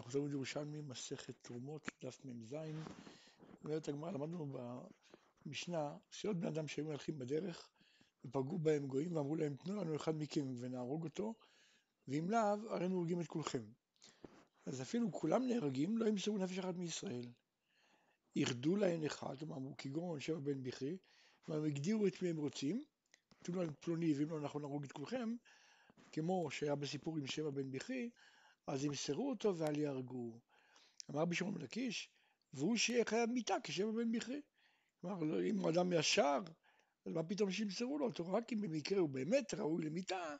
אנחנו מדברים ירושלמי, מסכת תרומות, דף מ"ז. אומרת הגמרא, למדנו במשנה, שעוד בני אדם שהיו מלכים בדרך, ופגעו בהם גויים ואמרו להם, תנו לנו אחד מכם ונהרוג אותו, ואם לאו, הרי אנחנו הורגים את כולכם. אז אפילו כולם נהרגים, לא ימסרו נפש אחת מישראל. ירדו להן אחד, אמרו כגון שבע בן בכרי, והם הגדירו את מי הם רוצים, תנו לנו פלוני, ואם לא אנחנו נהרוג את כולכם, כמו שהיה בסיפור עם שבע בן בכרי, אז ימסרו אותו ואל יהרגו. אמר רבי שמעון לקיש, והוא שיהיה חייב מיתה כשבע בן בכרי. כלומר, לא, אם הוא אדם ישר, אז מה פתאום שימסרו לו אותו? רק אם במקרה הוא באמת ראוי למיתה,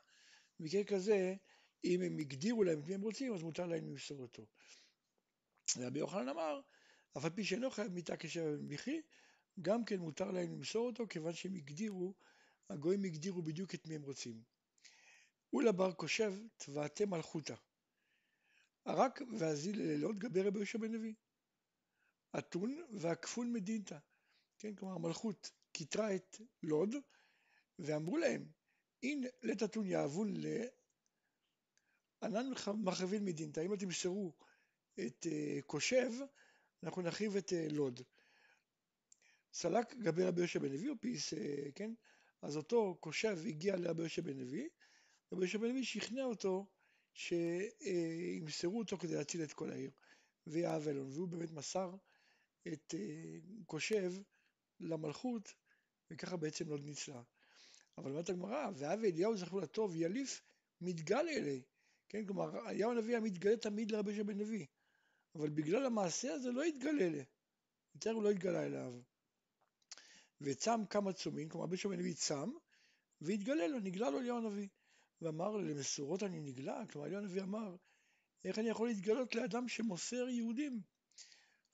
במקרה כזה, אם הם הגדירו להם את מי הם רוצים, אז מותר להם למסור אותו. רבי יוחנן אמר, אף על פי שאינו חייב מיתה כשבע בן בכרי, גם כן מותר להם למסור אותו, כיוון שהם הגדירו, הגויים הגדירו בדיוק את מי הם רוצים. אולה בר קושב, תבעתם מלכותה. הרק והזיל ללילות גבי רבי יהושע בן לוי. אתון והכפון מדינתא. כן, כלומר המלכות כיתרה את לוד ואמרו להם, אין לית אתון יאבון לענן מחרבין מדינתא, אם אתם תמסרו את uh, קושב, אנחנו נחריב את uh, לוד. סלק גבי רבי יהושע בן לוי, או פיס, uh, כן? אז אותו קושב הגיע לרבי יהושע בן לוי, רבי יהושע בן לוי שכנע אותו שימסרו אותו כדי להציל את כל העיר, ויאהב אלון, והוא באמת מסר את אה, קושב למלכות, וככה בעצם לא ניצלה. אבל אומרת הגמרא, ואב אליהו זכרו לטוב יליף מתגל אלי, כן, כלומר, אליהו הנביא היה מתגלה תמיד לרבי שבן נביא, אבל בגלל המעשה הזה לא התגלה אלי, יותר הוא לא התגלה אליו. וצם כמה צומים, כלומר רבי שבן נביא צם, והתגלה לו, נגלה לו אליהו הנביא. ואמר למסורות אני נגלה, כלומר אליהו הנביא אמר, איך אני יכול להתגלות לאדם שמוסר יהודים?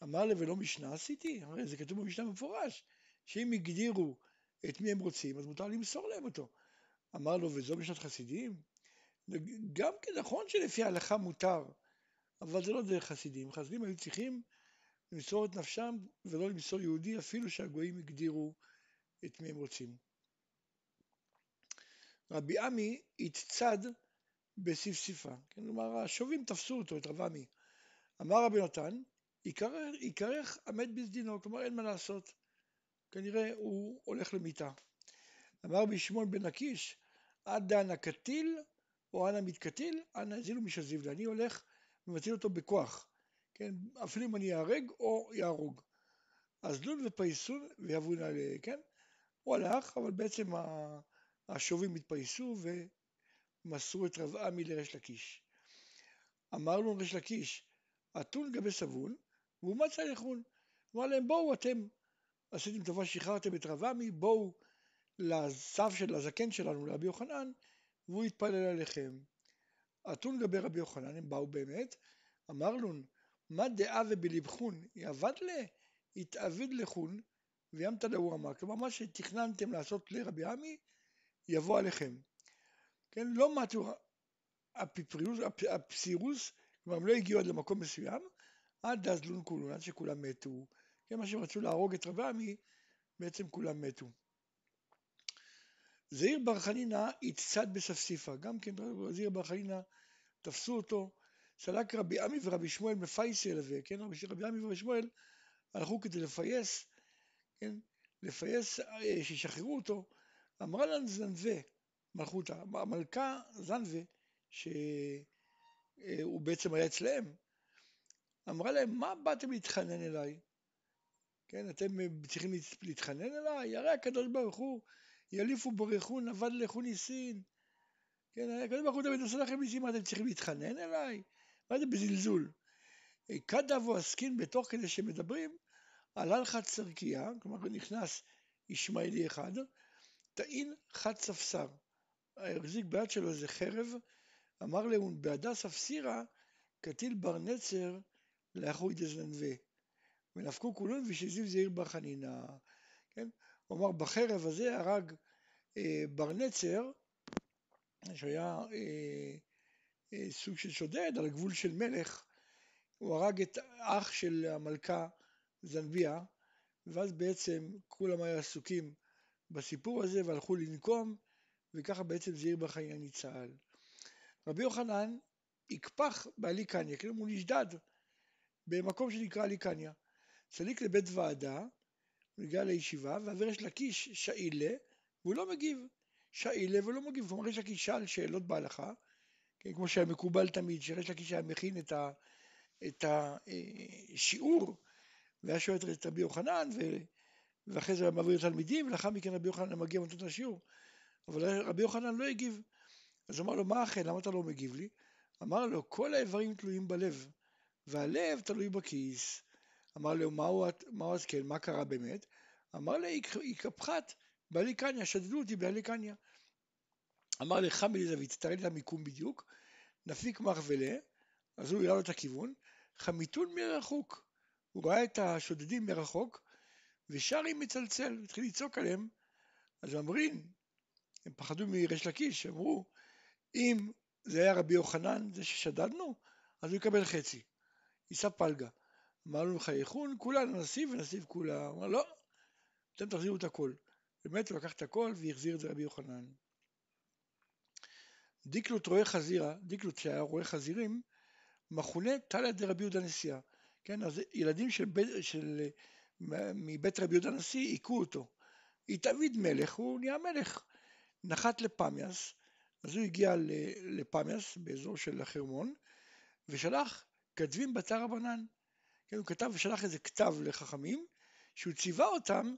אמר לי, ולא משנה עשיתי? הרי זה כתוב במשנה במפורש, שאם הגדירו את מי הם רוצים, אז מותר למסור להם אותו. אמר לו, וזו משנת חסידים? גם כן נכון שלפי ההלכה מותר, אבל זה לא דרך חסידים. חסידים היו צריכים למסור את נפשם ולא למסור יהודי, אפילו שהגויים הגדירו את מי הם רוצים. רבי עמי התצד בספסיפה, כן, כלומר השובים תפסו אותו, את רב עמי. אמר רבי נתן, יקרך המת בסדינו, כלומר אין מה לעשות, כנראה הוא הולך למיתה. אמר רבי שמעון בן הקיש, עד דן הקטיל או אנא מתקטיל, אנא הזילו משזיב אני הולך ומציל אותו בכוח, כן, אפילו אם אני אהרג או יהרוג. אז לול ופייסון ויבון עליה, כן? הוא הלך, אבל בעצם השובים התפייסו ומסרו את רב עמי לריש לקיש. אמר לו ריש לקיש, אתון גבי סבון, והוא מצא לחון. אמר להם, בואו אתם, עשיתם טובה, שחררתם את רב עמי, בואו לסב של הזקן שלנו, לרבי יוחנן, והוא יתפלל עליכם. אתון גבי רבי יוחנן, הם באו באמת, אמר לו, מה דעה ובלבחון, יאבד לה, יתאביד לחון, וימת להו אמר. כלומר, מה שתכננתם לעשות לרבי עמי, יבוא עליכם. כן, לא מתו הפיפריוס, הפסירוס, כלומר הם לא הגיעו עד למקום מסוים, עד דזלון כולון, עד שכולם מתו. כן, מה שהם רצו להרוג את רבי עמי, בעצם כולם מתו. זעיר בר חנינא הצצד בספסיפה, גם כן זעיר בר חנינא תפסו אותו, סלק רבי עמי ורבי שמואל מפייסי אלווה, כן, רבי עמי ורבי שמואל הלכו כדי לפייס, כן, לפייס, אה, שישחררו אותו, אמרה להם זנבה, מלכותה, המלכה זנבה, שהוא בעצם היה אצלהם, אמרה להם, מה באתם להתחנן אליי? כן, אתם צריכים להתחנן אליי? הרי הקדוש ברוך הוא, יליפו ברכו נבד לכו ניסין. כן, הקדוש ברוך הוא תמיד עושה לכם ניסים, מה אתם צריכים להתחנן אליי? מה זה בזלזול? כדבו עסקין בתוך כדי שמדברים, עלה לך צרקייה, כלומר נכנס ישמעאלי אחד, טעין חד ספסר. החזיק ביד שלו איזה חרב, אמר להון, בהדס אפסירה, קטיל בר נצר לאחוי דזנבה. ונפקו כולון ושזיו זעיר בר חנינא. כן? הוא אמר, בחרב הזה הרג אה, בר נצר, שהיה אה, אה, סוג של שודד על הגבול של מלך, הוא הרג את אח של המלכה זנביה, ואז בעצם כולם היו עסוקים בסיפור הזה והלכו לנקום, וככה בעצם זעיר בחיים ניצל. רבי יוחנן יקפח באליקניה, כאילו הוא נשדד במקום שנקרא אליקניה. צדיק לבית ועדה, הוא הגיע לישיבה, יש לקיש שאילה, והוא לא מגיב. שאילה ולא מגיב, כלומר יש לקיש שאל שאלות בהלכה, כן, כמו שהיה מקובל תמיד, שיש לקיש היה מכין את, ה, את השיעור, והיה שואל את רבי יוחנן, ו, ואחרי זה מעביר לתלמידים, ולאחר מכן רבי יוחנן מגיע ונותן את השיעור. אבל רבי יוחנן לא הגיב. אז אמר לו, מה אחרי, למה אתה לא מגיב לי? אמר לו, כל האיברים תלויים בלב, והלב תלוי בכיס. אמר לו, מהו, אז כן, מה קרה באמת? אמר לי, יקפחת באליקניה, שדדו אותי באליקניה. אמר לך מליזווית, תראה לי את המיקום בדיוק, נפיק מחבלה, אז הוא הראה לו את הכיוון, חמיתון מרחוק. הוא ראה את השודדים מרחוק, ושרי מצלצל, התחיל לצעוק עליהם, אז אומרים, הם פחדו מריש לקיש, אמרו, אם זה היה רבי יוחנן, זה ששדדנו, אז הוא יקבל חצי. יישא פלגה. אמרנו חייכון, כולנו נסיב ונסיב כולה. אמר לא, אתם תחזירו את הכל. באמת הוא לקח את הכל והחזיר את זה רבי יוחנן. דיקלוט רואה חזירה, דיקלוט שהיה רואה חזירים, מכונה תליה דרבי יהודה נשיאה. כן, אז ילדים של, בית, של, מבית רבי יהודה הנשיא היכו אותו. התאביד מלך, הוא נהיה מלך. נחת לפמיאס, אז הוא הגיע לפמיאס באזור של החרמון, ושלח כתבים בתר רבנן. כן, הוא כתב ושלח איזה כתב לחכמים, שהוא ציווה אותם,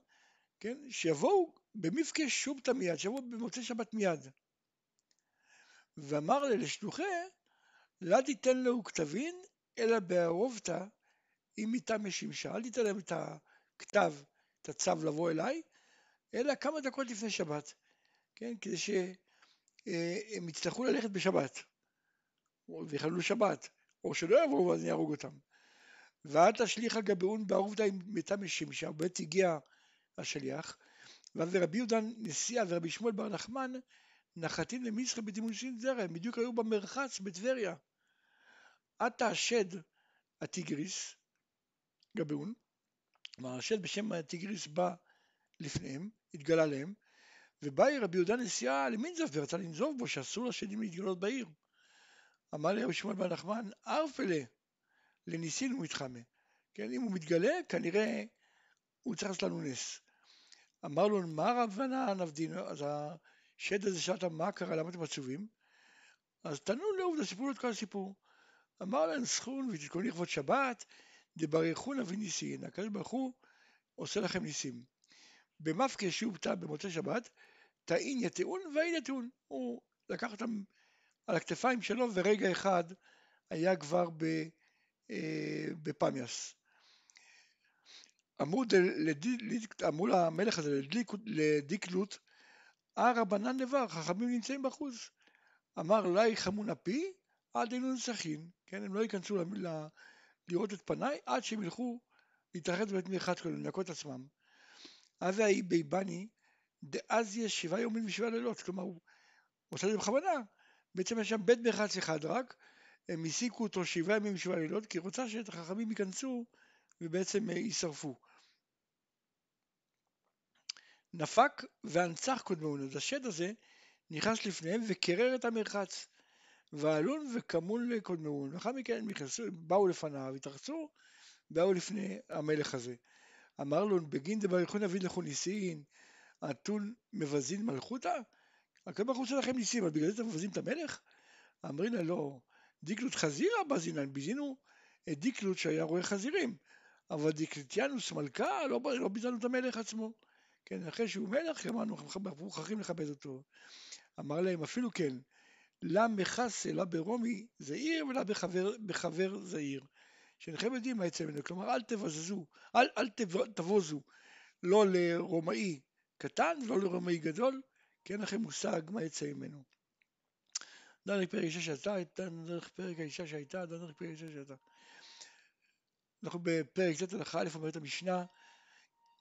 כן, שיבואו במפקש שובתא מיד, שיבואו במוצאי שבת מיד. ואמר לי לשלוחי, לא תיתן לו כתבין, אלא בערובתא, אם מטעם משמשה, אל תיתן להם את הכתב, את הצו לבוא אליי, אלא כמה דקות לפני שבת, כן, כדי שהם יצטרכו ללכת בשבת, ויחללו שבת, או שלא יבואו ואז אני אהרוג אותם. ואל תשליך על גביעון בערובתא עם מטעם משמשה, ובעת הגיע השליח, ואז רבי יהודה נשיאה ורבי שמואל בר נחמן נחתים למצחה בדימושין זרע, הם בדיוק היו במרחץ בטבריה. עתה השד הטיגריס, גביעון, כלומר השד בשם הטיגריס בא לפניהם, התגלה להם, ובאי רבי יהודה נשיאה למינזף ורצה לנזוב בו שאסור לשדים להתגלות בעיר. אמר לי רבי שמואל בר נחמן, ארפלה לניסין ומתחמה. כן, אם הוא מתגלה, כנראה הוא צריך לעשות לנו נס. אמר לו, מה רבנה נבדינו? אז השד הזה שאלת מה קרה, למה אתם עצובים? אז תנו לעובדה, סיפרו לו את כל הסיפור. אמר להם סכון ותתכונו לכבוד שבת, דברכון אבי ניסין, הקדוש ברוך הוא עושה לכם ניסים. במפקה שובתא במוצאי שבת, טעין יתאון ואין יתאון. הוא לקח אותם על הכתפיים שלו ורגע אחד היה כבר אה, בפמיאס. אמרו, אמרו למלך הזה לדיקלוט, הר רבנן נבר, חכמים נמצאים בחוץ. אמר לי חמון אפי עד אינו נצחין, כן, הם לא ייכנסו לראות את פניי עד שהם ילכו להתרחץ בבית מרחץ כזה, לנקות עצמם. אז ההיא ביבני, דאז יש שבעה יומים ושבעה לילות, כלומר הוא עושה את זה בכוונה, בעצם יש שם בית מרחץ אחד רק, הם הסיקו אותו שבעה ימים ושבעה לילות, כי רוצה שאת החכמים ייכנסו ובעצם אה, יישרפו. נפק והנצח קודמון, אז השד הזה נכנס לפניהם וקרר את המרחץ. ועלון וכמון לקודמון. לאחר מכן הם נכנסו, באו לפניו, התרחצו, באו לפני המלך הזה. אמר לו, בגין דבר יכול להביא לכו ניסין, אתון מבזין מלכותא? הקדוש ברוך הוא עושה לכם ניסים, אבל בגלל זה אתם מבזים את המלך? אמרינא לא, דיקלוט חזירה בזינן, ביזינו את דיקלוט שהיה רואה חזירים, אבל דיקלטיאנוס מלכה, לא, לא ביזנו את המלך עצמו. כן, אחרי שהוא מלך, אמרנו, אנחנו מוכרחים לכבד אותו. אמר להם, אפילו כן, לה מכסה, לה ברומי זעיר, ולה בחבר, בחבר זעיר. שאינכם יודעים מה יצא ממנו, כלומר אל תבזזו, אל, אל תבוזו, לא לרומאי קטן ולא לרומאי גדול, כי אין לכם מושג מה יצא ממנו. דרך פרק אישה שהייתה, דרך פרק האישה שהייתה, דרך פרק האישה שהייתה. אנחנו בפרק ט' הלכה א' אומרת המשנה,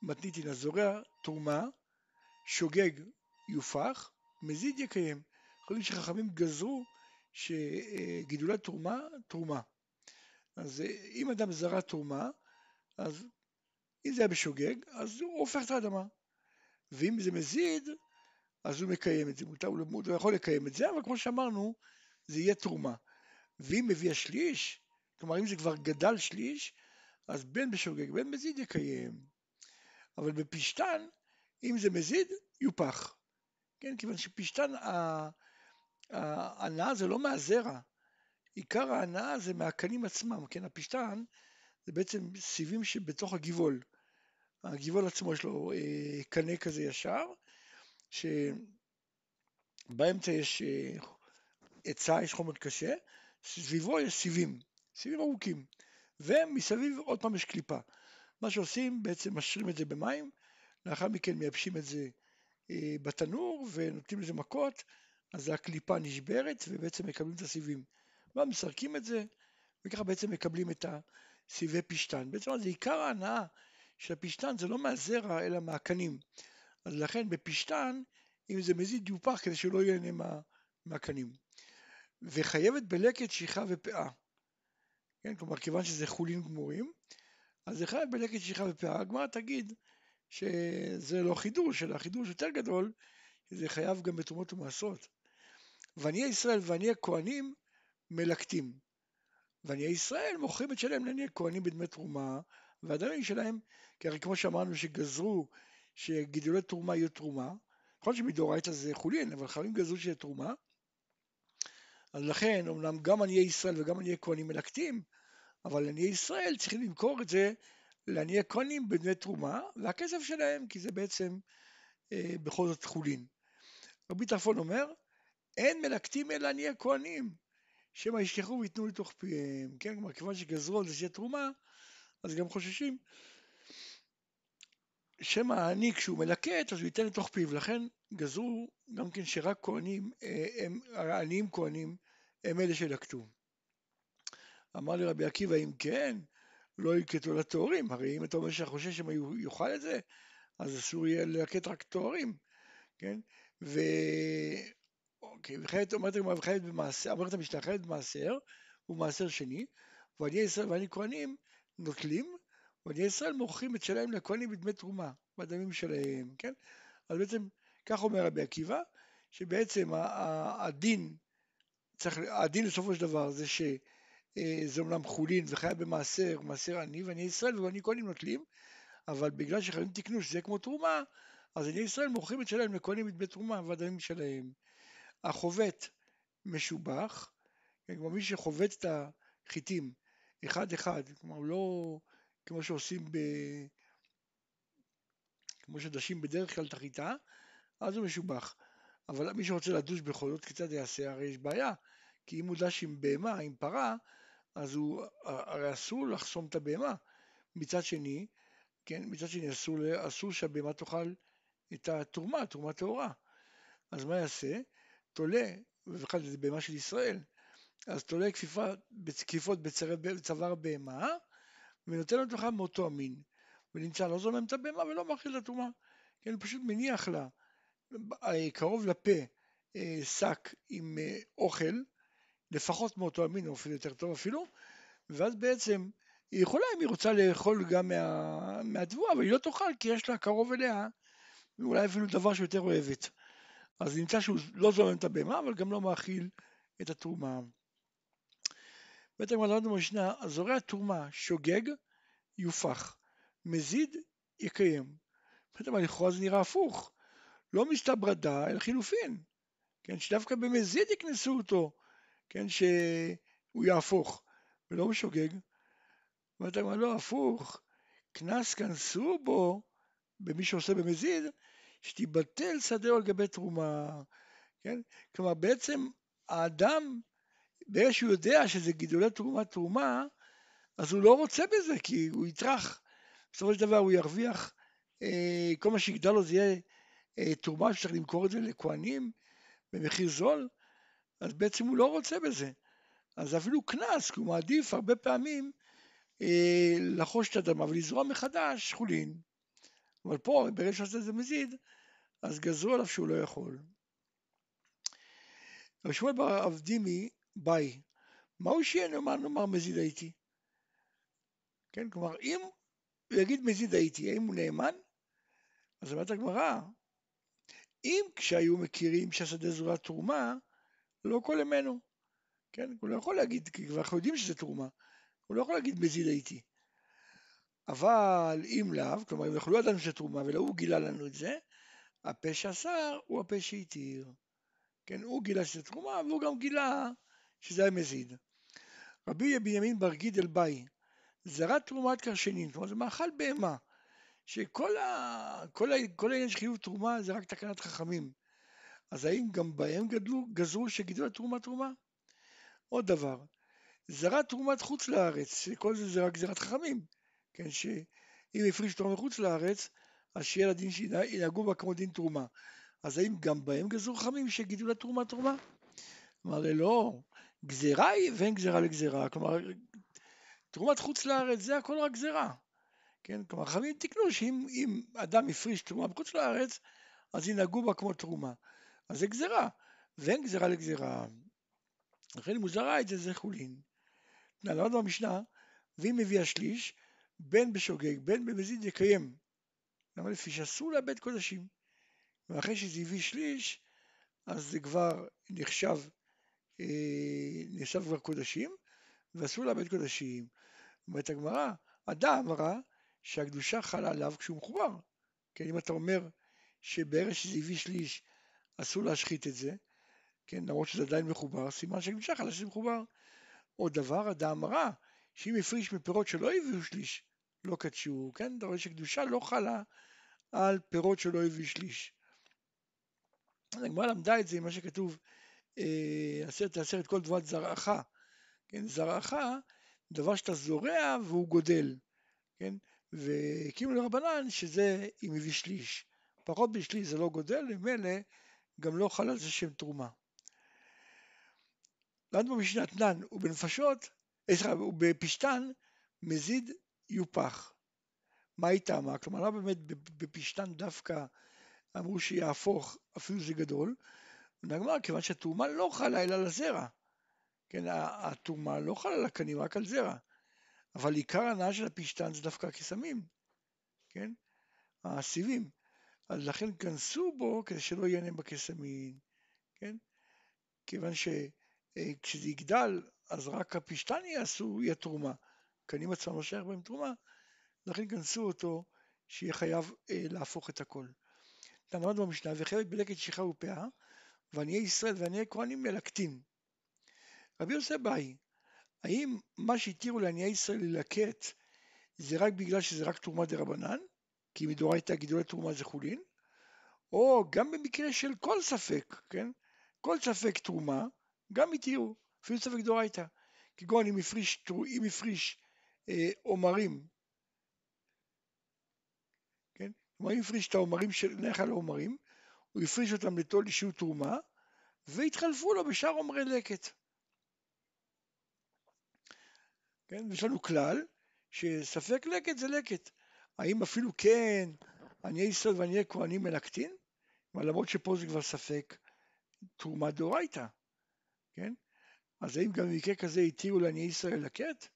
מתניתין הזורע תרומה, שוגג יופח, מזיד יקיים. יכולים שחכמים גזרו שגידולי תרומה, תרומה. אז אם אדם זרע תרומה, אז אם זה היה בשוגג, אז הוא הופך את האדמה. ואם זה מזיד, אז הוא מקיים את זה. מותר, הוא יכול לקיים את זה, אבל כמו שאמרנו, זה יהיה תרומה. ואם מביא השליש, כלומר אם זה כבר גדל שליש, אז בין בשוגג בין מזיד יקיים. אבל בפשתן, אם זה מזיד, יופח. כן, כיוון שפשתן, ההנאה זה לא מהזרע, עיקר ההנאה זה מהקנים עצמם, כן, הפשתן זה בעצם סיבים שבתוך הגבעול. הגבעול עצמו יש לו אה, קנה כזה ישר, שבאמצע יש אה, עצה, יש חומר קשה, סביבו יש סיבים, סיבים ארוכים, ומסביב עוד פעם יש קליפה. מה שעושים, בעצם משרים את זה במים, לאחר מכן מייבשים את זה אה, בתנור ונותנים לזה מכות, אז הקליפה נשברת ובעצם מקבלים את הסיבים. ואז מסרקים את זה, וככה בעצם מקבלים את הסיבי פשתן. בעצם זה עיקר ההנאה של הפשתן זה לא מהזרע אלא מהקנים. אז לכן בפשתן, אם זה מזיד יופח כדי שהוא לא ייהנה מה, מהקנים. וחייבת בלקט שכחה ופאה. כן, כלומר כיוון שזה חולין גמורים, אז זה חייב בלקט שכחה ופאה. הגמרא תגיד שזה לא חידוש, אלא חידוש יותר גדול, זה חייב גם בתרומות ומעשרות. ועניי ישראל ועניי הכהנים מלקטים. ועניי ישראל מוכרים את שלהם לעניי כהנים בדמי תרומה, והדמים שלהם, כי הרי כמו שאמרנו שגזרו שגידולי תרומה יהיו תרומה, נכון שמדאורייתא זה חולין, אבל חייבים גזרו שיהיה תרומה, אז לכן, אמנם גם עניי ישראל וגם עניי כהנים מלקטים, אבל עניי ישראל צריכים למכור את זה לעניי כהנים בדמי תרומה, והכסף שלהם, כי זה בעצם אה, בכל זאת חולין. רבי טרפון אומר, אין מלקטים אלא עניי הכהנים, שמא ישכחו ויתנו לתוך פיהם, כן, כלומר, כיוון שגזרו על זה שיהיה תרומה, אז גם חוששים שמא העני כשהוא מלקט אז הוא ייתן לתוך פיו, לכן גזרו גם כן שרק כהנים, אה, העניים כהנים, הם אלה שלקטו. אמר לי רבי עקיבא, אם כן, לא ילקטו לטהורים, הרי אם אתה אומר שאתה חושב שהם יאכל את זה, אז אסור יהיה ללקט רק טהורים, כן? ו... אוקיי, וחייבת, אומרת הגמרא, וחייבת במעשר, ומעשר שני, ועניי ישראל ועני כהנים נוטלים, ועניי ישראל מוכרים את שלהם לכהנים בדמי תרומה, בדמים שלהם, כן? אז בעצם, כך אומר רבי עקיבא, שבעצם הדין, צריך, הדין בסופו של דבר זה שזה אה, אומנם חולין וחייב במעשר, מעשר עני, ועניי ישראל ועני כהנים נוטלים, אבל בגלל שחייבים תקנו שזה כמו תרומה, אז עניי ישראל מוכרים את שלהם לכהנים בדמי תרומה והדמים שלהם. החובט משובח, כן, כלומר מי שחובט את החיטים אחד אחד, כלומר לא כמו שעושים ב... כמו שדשים בדרך כלל את החיטה, אז הוא משובח. אבל מי שרוצה לדוש בכל זאת, כיצד יעשה? הרי יש בעיה, כי אם הוא דש עם בהמה, עם פרה, אז הוא, הרי אסור לחסום את הבהמה. מצד שני, כן, מצד שני אסור, אסור שהבהמה תאכל את התרומה, תרומה טהורה. אז מה יעשה? תולה, ובכלל זה בהמה של ישראל, אז תולה כפיפה, כפיפות בצוואר בהמה, ונותן לו תוכה מאותו המין, ונמצא לא זומם את הבהמה ולא מאכיל את הטומאה, כן, פשוט מניח לה אה, קרוב לפה אה, שק עם אה, אוכל, לפחות מאותו המין, או אפילו יותר טוב אפילו, ואז בעצם היא יכולה, אם היא רוצה לאכול גם מה, מהתבואה, אבל היא לא תאכל כי יש לה קרוב אליה, ואולי אפילו דבר שיותר אוהבת. אז נמצא שהוא לא זומם את הבהמה, אבל גם לא מאכיל את התרומה. בית הגמרא למדנו במשנה, הזורע תרומה שוגג יופח, מזיד יקיים. בית הגמרא לכאורה זה נראה הפוך, לא מסתברדה אלא חילופין, כן, שדווקא במזיד יקנסו אותו, כן, שהוא יהפוך, ולא בשוגג. בית הגמרא לא, הפוך, קנס כנסו בו, במי שעושה במזיד, שתיבטל שדהו על גבי תרומה, כן? כלומר בעצם האדם, ברגע שהוא יודע שזה גידולי תרומה תרומה, אז הוא לא רוצה בזה, כי הוא יטרח. בסופו של דבר הוא ירוויח, אה, כל מה שיגדל לו זה יהיה אה, תרומה שצריך למכור את זה לכהנים במחיר זול, אז בעצם הוא לא רוצה בזה. אז אפילו קנס, כי הוא מעדיף הרבה פעמים אה, לחוש את האדמה ולזרוע מחדש חולין. אבל פה, ברגע שעושה את זה מזיד, אז גזרו עליו שהוא לא יכול. רבי שמואל בר אבדימי ביי, מהו שיהיה נאמר נאמר מזיד הייתי? כן, כלומר, אם הוא יגיד מזיד הייתי, האם הוא נאמן? אז אומרת הגמרא, אם כשהיו מכירים שהשדה זורה תרומה, לא כל ימינו. כן? הוא לא יכול להגיד, כי אנחנו יודעים שזה תרומה, הוא לא יכול להגיד מזיד הייתי. אבל אם לאו, כלומר אם אנחנו לא שזה תרומה ולא הוא גילה לנו את זה, הפה שאסר הוא הפה שהתיר. כן, הוא גילה שזה תרומה והוא גם גילה שזה היה מזיד. רבי בנימין בר גידל ביי, זרת תרומת קרשנין, כלומר זה מאכל בהמה, שכל ה... כל ה... כל העניין של חיוב תרומה זה רק תקנת חכמים. אז האם גם בהם גדלו, גזרו שגידול התרומה תרומה? עוד דבר, זרת תרומת חוץ לארץ, שכל זה זה רק זרת חכמים, כן, שאם הפריש תרומה מחוץ לארץ, אז שיהיה לדין שינהגו בה כמו דין תרומה. אז האם גם בהם גזרו חכמים שגידול התרומה תרומה? אמר לא, גזירה היא ואין גזירה לגזירה, כלומר תרומת חוץ לארץ זה הכל רק גזירה, כן, כלומר חכמים תקנו שאם אדם הפריש תרומה בחוץ לארץ אז ינהגו בה כמו תרומה, אז זה גזירה, ואין גזירה לגזירה, לכן זרע את זה זה חולין. למדנו במשנה, ואם מביא השליש, בין בשוגג בין במזיד יקיים. למה לפי שאסור לאבד קודשים. ואחרי שזה הביא שליש, אז זה כבר נחשב אה, נחשב כבר קודשים, ואסור לאבד קודשים. אומרת הגמרא, אדם אמרה שהקדושה חלה עליו כשהוא מחובר. כן, אם אתה אומר שבערך שזה הביא שליש אסור להשחית את זה, כן, למרות שזה עדיין מחובר, סימן שהקדושה חלה שזה מחובר. עוד דבר, אדם אמרה שאם הפריש מפירות שלא הביאו שליש, לא קדשו, כן, אתה רואה שקדושה לא חלה על פירות שלא הביאו שליש. הגמרא למדה את זה עם מה שכתוב עשרת העשרת כל תבואת זרעך, כן, זרעך, דבר שאתה זורע והוא גודל, כן, והקימו לרבנן שזה אם הביא שליש, פחות בשליש זה לא גודל, ממילא גם לא חל על זה שם תרומה. למדנו במשנה תנן ובנפשות, אה, סליחה, ובפשתן מזיד יופח. מה היא טעמה? כלומר, לא באמת בפשתן דווקא אמרו שיהפוך אפילו זה גדול, נגמר כיוון שהתרומה לא חלה אלא על הזרע. כן, התרומה לא חלה על הקנים, רק על זרע. אבל עיקר ההנאה של הפשתן זה דווקא הקסמים, כן? הסיבים. אז לכן כנסו בו כדי שלא ייהנה בקסמים, כן? כיוון שכשזה יגדל, אז רק הפשתן יעשו, יהיה תרומה. קנים עצמם לא שייך בהם תרומה, לכן כנסו אותו שיהיה חייב אה, להפוך את הכל. למדנו במשנה, וחייבת בלקט שיכה ופאה, ועניי ישראל ועניי כהנים מלקטים. רבי יוסף באי, האם מה שהתירו לעניי ישראל ללקט זה רק בגלל שזה רק תרומה דה רבנן, כי מדאורייתא גידולי תרומה זה חולין, או גם במקרה של כל ספק, כן? כל ספק תרומה, גם התירו, אפילו ספק דאורייתא. כגון אם הפריש, אם הפריש אה, עומרים, כן? כלומר אם הפריש את העומרים של נחל העומרים, הוא הפריש אותם לטול אישיות תרומה, והתחלפו לו בשאר עומרי לקט. כן, יש לנו כלל שספק לקט זה לקט. האם אפילו כן עניי ישראל ועניי כהנים מלקטין? למרות שפה זה כבר ספק תרומה דאורייתא, כן? אז האם גם במקרה כזה התירו לעניי ישראל ללקט?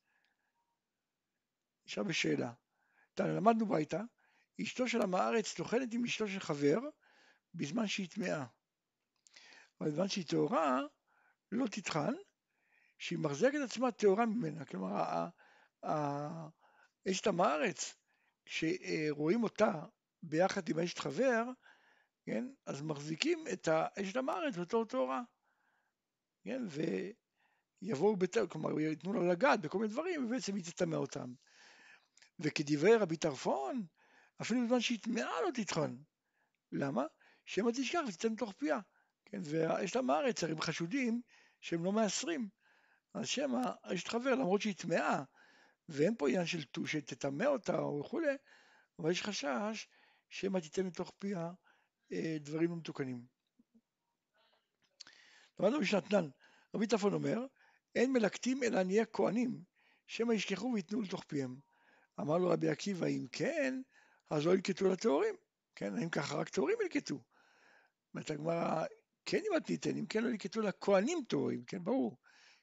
נשאר בשאלה. למדנו ביתה, אשתו של עם הארץ טוחנת עם אשתו של חבר, בזמן שהיא טמאה. אבל בזמן שהיא טהורה, לא תטחן, שהיא מחזקת עצמה טהורה ממנה. כלומר, אשת עם הארץ, כשרואים אותה ביחד עם אשת חבר, כן, אז מחזיקים את האשת עם הארץ בתור טהורה. כן, ויבואו, בת... כלומר, ייתנו לה לגעת בכל מיני דברים, ובעצם היא תטמא אותם. וכדברי רבי טרפון, אפילו בזמן שהיא טמאה לא תטחן. למה? שמא תשכח ותיתן תוך פיה. כן, ויש להם הארץ, הרי חשודים שהם לא מעשרים. אז שמא אשת חבר, למרות שהיא טמאה, ואין פה עניין של שתטמא אותה או וכולי, אבל יש חשש שמא תיתן לתוך פיה אה, דברים לא מתוקנים. למדנו משנתנן, רבי טפון אומר, אין מלקטים אלא נהיה כהנים, שמא ישכחו ויתנו לתוך פיהם. אמר לו רבי עקיבא, אם כן, אז לא ילקטו לטהורים. כן, האם ככה רק טהורים ילקטו? אומרת הגמרא, כן אם את ניתן, אם כן לא ילקטו לכהנים טהורים, כן, ברור.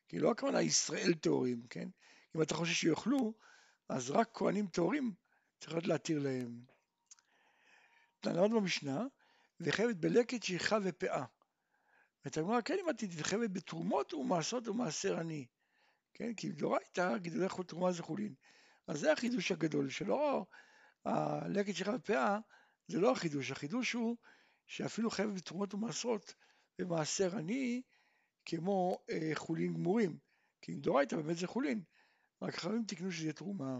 כי לא הכוונה ישראל טהורים, כן? אם אתה חושב שיאכלו, אז רק כהנים טהורים צריך להתיר להם. למדנו במשנה, וחייבת בלקט שכחה ופאה. אומרת הגמרא, כן את תתחייבת בתרומות ומעשות ומעשר עני. כן, כי דאורייתא גידולי חול תרומה זה חולין. אז זה החידוש הגדול, שלא הלקט שלך בפאה, זה לא החידוש, החידוש הוא שאפילו חייב בתרומות ומעשרות ומעשר עני, כמו אה, חולין גמורים. כי אם דאורייתא באמת זה חולין, רק חייבים תקנו שזה תרומה.